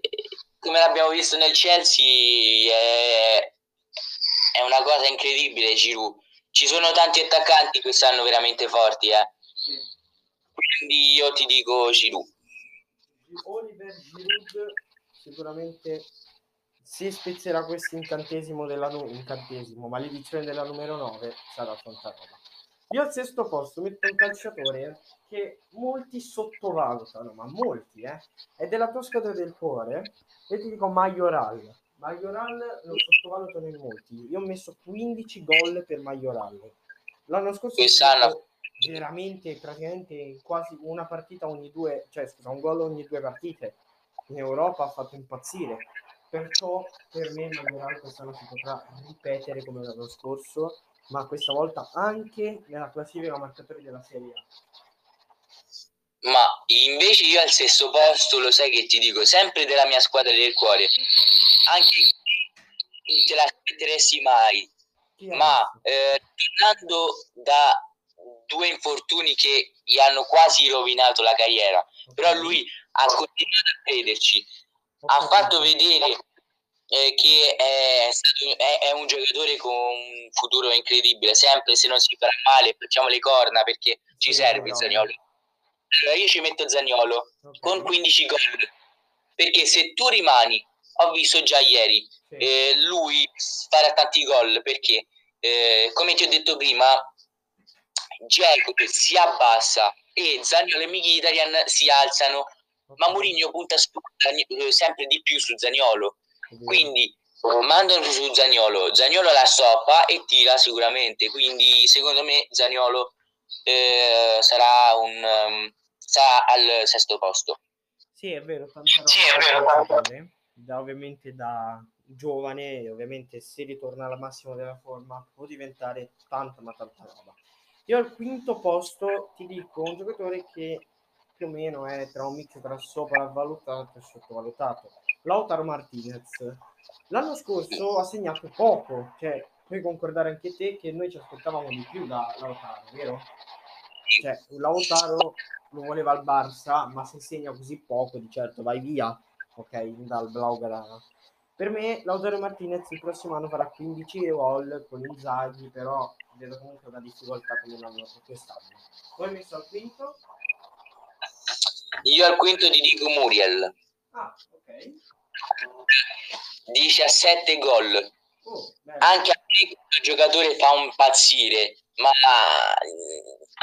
come l'abbiamo visto nel Chelsea è, è una cosa incredibile Giroud. Ci sono tanti attaccanti quest'anno veramente forti, eh. Sì. Quindi io ti dico Giroud. Oliver Giroud sicuramente se spezzerà questo incantesimo della nu- incantesimo, maledizione della numero 9 sarà tanta roba. Io al sesto posto metto un calciatore che molti sottovalutano, ma molti, eh, è della tua squadra del cuore, e ti dico Majoral. Majoral lo sottovalutano in molti. Io ho messo 15 gol per Majoral. L'anno scorso ho veramente praticamente quasi una partita ogni due, cioè scusa, un gol ogni due partite. In Europa ha fatto impazzire perciò per me Majoral quest'anno si potrà ripetere come l'anno scorso, ma questa volta anche nella classifica marcatori della Serie A. Ma invece io al sesto posto lo sai che ti dico, sempre della mia squadra del cuore, anche non te l'aspetteresti mai. ma eh, tornando da due infortuni che gli hanno quasi rovinato la carriera, però lui ha continuato a crederci. Ha fatto vedere eh, che è, stato, è, è, un giocatore con un futuro incredibile, sempre se non si farà male facciamo le corna perché ci serve il Zagnolo. Allora io ci metto Zagnolo okay. con 15 gol, perché se tu rimani, ho visto già ieri, eh, lui farà tanti gol perché eh, come ti ho detto prima Dzeko si abbassa e Zagnolo e Mkhitaryan si alzano ma Mourinho punta su, eh, sempre di più su Zagnolo quindi mandano su Zagnolo Zagnolo la stoppa e tira sicuramente. Quindi secondo me Zagnolo eh, sarà, un, um, sarà al sesto posto. Sì è vero tanta roba sì, è vero, tanta... Da, ovviamente da giovane ovviamente se ritorna alla massima della forma può diventare tanta ma tanta roba. Io al quinto posto ti dico un giocatore che più o meno è tra un mix tra sopravvalutato e sottovalutato. Lautaro Martinez. L'anno scorso ha segnato poco, cioè puoi concordare anche te che noi ci aspettavamo di più da Lautaro, vero? Cioè, Lautaro lo voleva al Barça, ma se segna così poco, di certo vai via, ok, dal Blaugrana. Per me Lautaro Martinez il prossimo anno farà 15 gol con Inzaghi, però vedo comunque una difficoltà come l'anno quest'anno. Poi messo al quinto? Io al quinto ti dico Muriel. Ah, ok. 17 gol. Oh, Anche a me questo giocatore fa un pazzire, ma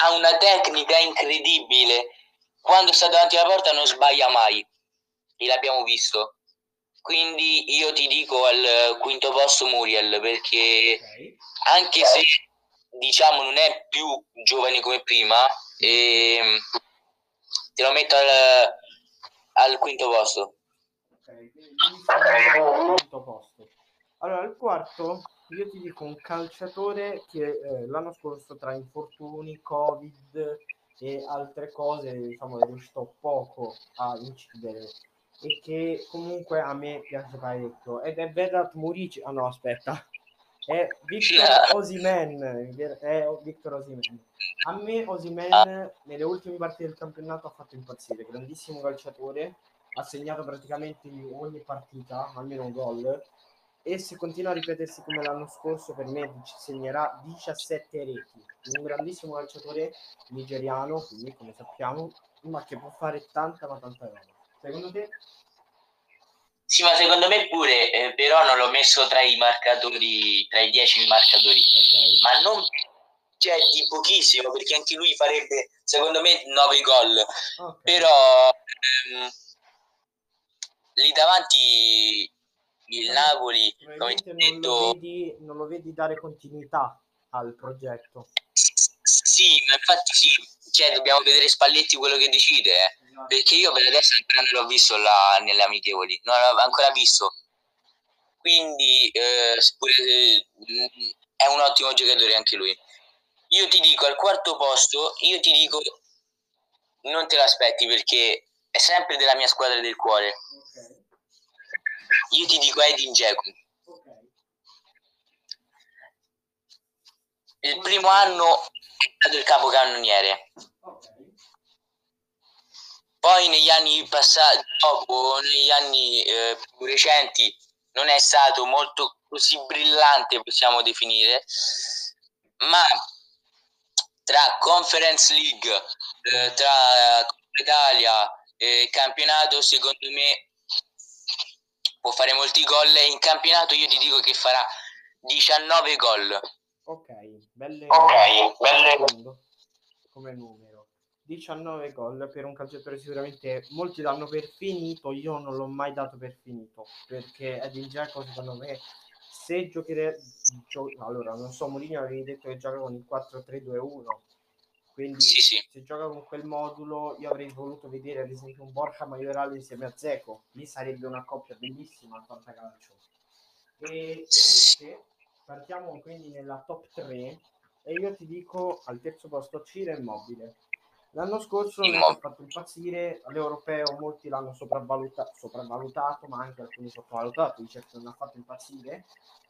ha una tecnica incredibile. Quando sta davanti alla porta non sbaglia mai. E l'abbiamo visto. Quindi io ti dico al quinto posto Muriel perché okay. anche se diciamo non è più giovane come prima e ehm, te lo metto al, al quinto posto. Ok quinto posto. Allora al quarto io ti dico un calciatore che eh, l'anno scorso tra infortuni covid e altre cose diciamo è riuscito poco a incidere e che comunque a me piace parecchio. Ed è Vedat Murici. Ah no aspetta è Victor Osimen è Victor Osimen a me Osimen nelle ultime partite del campionato ha fatto impazzire. Grandissimo calciatore ha segnato praticamente ogni partita almeno un gol. E se continua a ripetersi come l'anno scorso per me segnerà 17 reti. Un grandissimo calciatore nigeriano quindi come sappiamo ma che può fare tanta ma tanta roba. Secondo te sì, ma secondo me pure, eh, però non l'ho messo tra i marcatori, tra i dieci marcatori, okay. ma non cioè di pochissimo, perché anche lui farebbe, secondo me, 9 gol. Okay. Però ehm, lì davanti il Napoli, come non, detto, lo vedi, non lo vedi dare continuità al progetto. Sì, ma infatti sì, cioè, dobbiamo vedere Spalletti quello che decide. Eh. Perché io per adesso ancora non l'ho visto là nelle amichevoli, non l'ho ancora visto. Quindi eh, eh, è un ottimo giocatore anche lui. Io ti dico al quarto posto, io ti dico non te l'aspetti perché è sempre della mia squadra del cuore. Io ti dico Edin Dzeko. Il primo anno è stato il capocannoniere. Poi negli anni passati, dopo, negli anni eh, più recenti, non è stato molto così brillante, possiamo definire, ma tra Conference League, eh, tra Coppa Italia e campionato, secondo me può fare molti gol. In campionato io ti dico che farà 19 gol. Ok, belle, okay, belle. come numero. 19 gol per un calciatore sicuramente molti danno per finito, io non l'ho mai dato per finito perché Edin Dzeko secondo me se giocherà gio- allora non so Mourinho avevi detto che gioca con il 4-3-2-1 quindi sì, sì. se gioca con quel modulo io avrei voluto vedere ad esempio un Borja Majoral insieme a Zeco lì sarebbe una coppia bellissima al fantacalcio e invece partiamo quindi nella top 3 e io ti dico al terzo posto Ciro Immobile L'anno scorso non ha fatto impazzire, all'europeo molti l'hanno sopravvaluta- sopravvalutato, ma anche alcuni sottovalutato, di certo non ha fatto impazzire.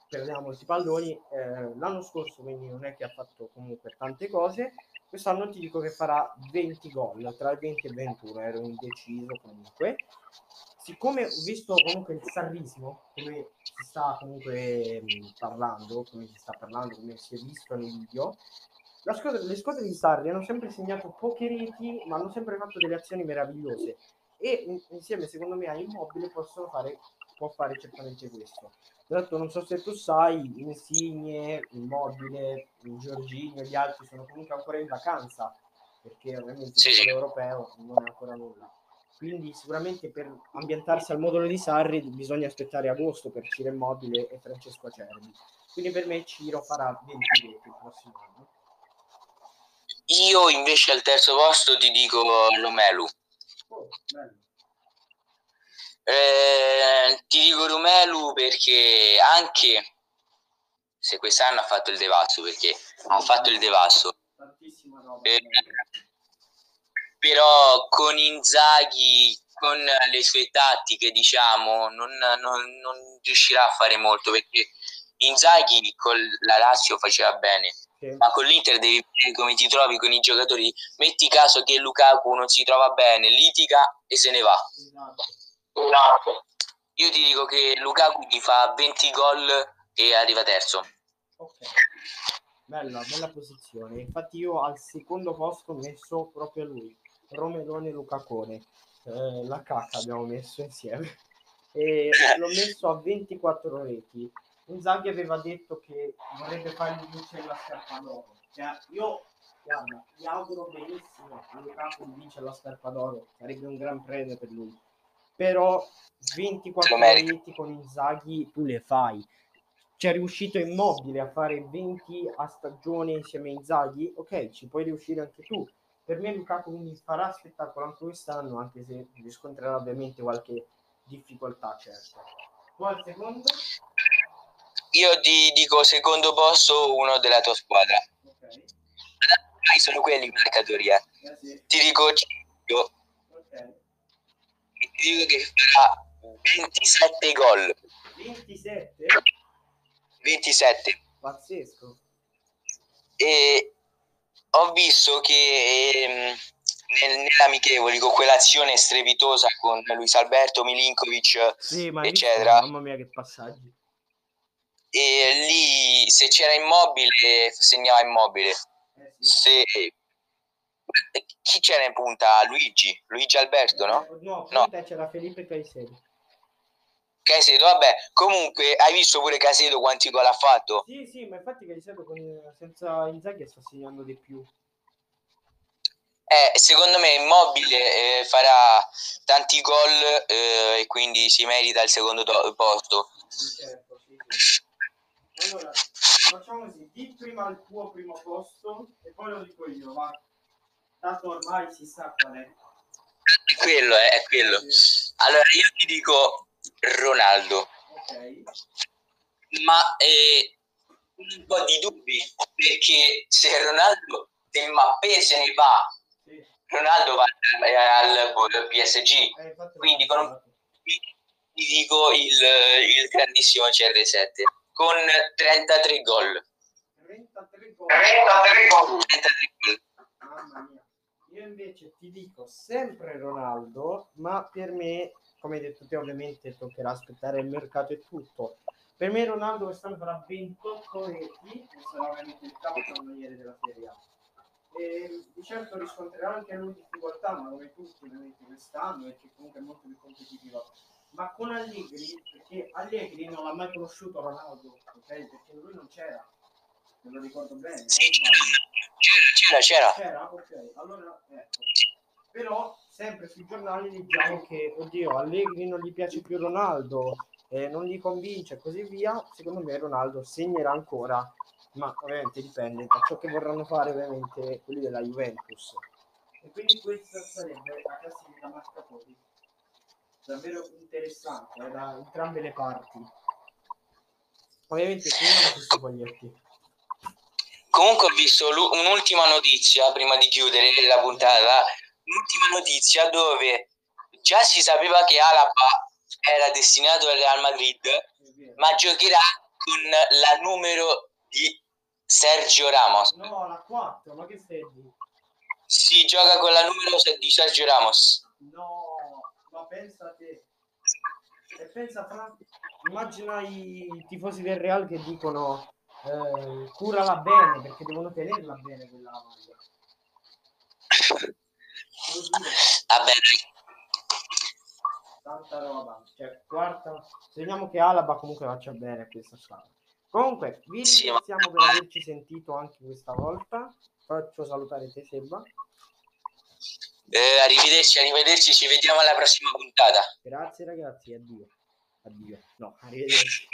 perdeva molti palloni. Eh, l'anno scorso quindi non è che ha fatto comunque tante cose. Quest'anno ti dico che farà 20 gol, tra i 20 e 21, ero indeciso comunque. Siccome ho visto comunque il sarrismo, come si sta comunque parlando, come si sta parlando, come si è visto nei video, squadra, le squadre di Sarri hanno sempre segnato poche reti, ma hanno sempre fatto delle azioni meravigliose. E insieme, secondo me, a Immobile possono fare, può fare certamente questo. Tra l'altro, non so se tu sai, Insigne, Immobile, Giorginio, gli altri sono comunque ancora in vacanza, perché ovviamente sì. l'europeo non è ancora nulla. Quindi sicuramente per ambientarsi al modulo di Sarri bisogna aspettare agosto per Ciro Immobile e Francesco Acerbi. Quindi per me Ciro farà 20 reti il prossimo anno. Io invece al terzo posto ti dico Romelu. Oh, eh, ti dico Romelu perché anche se quest'anno ha fatto il devasso, perché ha fatto il devasso, eh, però con Inzaghi, con le sue tattiche, diciamo, non, non, non riuscirà a fare molto perché Inzaghi con la Lazio faceva bene sì. ma con l'Inter devi vedere come ti trovi con i giocatori. Metti caso che Lukaku non si trova bene, litiga e se ne va. Esatto. esatto. Io ti dico che Lukaku ti fa 20 gol e arriva terzo. Ok, bella, bella posizione. Infatti io al secondo posto ho messo proprio lui, Romelone Lucacone. Eh, la cacca abbiamo messo insieme. E l'ho messo a 24 reti Inzaghi aveva detto che vorrebbe fargli vincere la scarpa d'oro. Cioè, io guarda, gli auguro benissimo a Lukaku di vincere la scarpa d'oro, sarebbe un gran premio per lui. Però 24 reti con Inzaghi tu le fai. C'è riuscito immobile a fare 20 a stagione insieme a Inzaghi? Ok, ci puoi riuscire anche tu. Per me Lukaku quindi farà spettacolo anche quest'anno, anche se riscontrerà ovviamente qualche difficoltà, certo. Poi al secondo? Io ti dico secondo posto uno della tua squadra. Okay. sono quelli i marcatori, eh. eh sì. Ti dico io. Okay. Ti dico che farà 27 gol. 27? 27. Pazzesco. E ho visto che ehm, nel, nell'amichevoli con quell'azione strepitosa con Luis Alberto Milinkovic, sì, eccetera. Visto, mamma mia, che passaggi e lì se c'era immobile segnava immobile se chi c'era in punta? Luigi Luigi Alberto no? no, no. c'era Felipe Caicedo Caicedo vabbè comunque hai visto pure Caicedo quanti gol ha fatto? sì sì ma infatti Caicedo con, senza Inzaghi sta segnando di più eh, secondo me Immobile eh, farà tanti gol eh, e quindi si merita il secondo do- posto. Certo, sì, sì. Allora, facciamo così, di prima il tuo primo posto e poi lo dico io, va. Tanto ormai si sa qual è. È quello, eh, è quello. Allora, io ti dico Ronaldo. Ok. Ma eh, un po' di dubbi, perché se Ronaldo, se Mbappé se ne va, sì. Ronaldo va al, al PSG. Eh, quindi con, ti dico il, il grandissimo CR7 con 33 gol. 33 gol. 33 gol. 33 gol. Mamma mia. Io invece ti dico sempre Ronaldo, ma per me, come hai detto te, ovviamente toccherà aspettare il mercato e tutto. Per me Ronaldo quest'anno farà 28 reti e sarà veramente il capocannoniere della Serie A. E di certo riscontrerà anche lui difficoltà, ma come tutti ovviamente quest'anno, perché comunque è molto più competitivo ma con Allegri, perché Allegri non l'ha mai conosciuto Ronaldo, ok? Perché lui non c'era, me lo ricordo bene. Sì, c'era, c'era. C'era, ok, allora ecco. Però sempre sui giornali leggiamo che, oddio, Allegri non gli piace più Ronaldo, eh, non gli convince e così via. Secondo me Ronaldo segnerà ancora, ma ovviamente dipende da ciò che vorranno fare ovviamente quelli della Juventus. E quindi questa sarebbe la classifica marcatori davvero interessante eh, da entrambe le parti. Ovviamente finiamo questi foglietti. Comunque ho visto un'ultima notizia prima di chiudere la puntata, un'ultima notizia dove già si sapeva che Alaba era destinato al Real Madrid, ma giocherà con la numero di Sergio Ramos. No, la 4, ma che stai di? Si gioca con la numero di Sergio Ramos. No, ma pensa a te. E pensa fra... Immagina i tifosi del Real che dicono eh, curala bene perché devono tenerla bene quella maglia. Vabbè, tanta roba. Cioè, quarta, speriamo che Alaba comunque faccia bene a questa squadra. Comunque, vi ringraziamo per averci sentito anche questa volta. Faccio salutare te, Seba. Eh, arrivederci, arrivederci, ci vediamo alla prossima puntata. Grazie ragazzi, addio. Addio. No, arrivederci.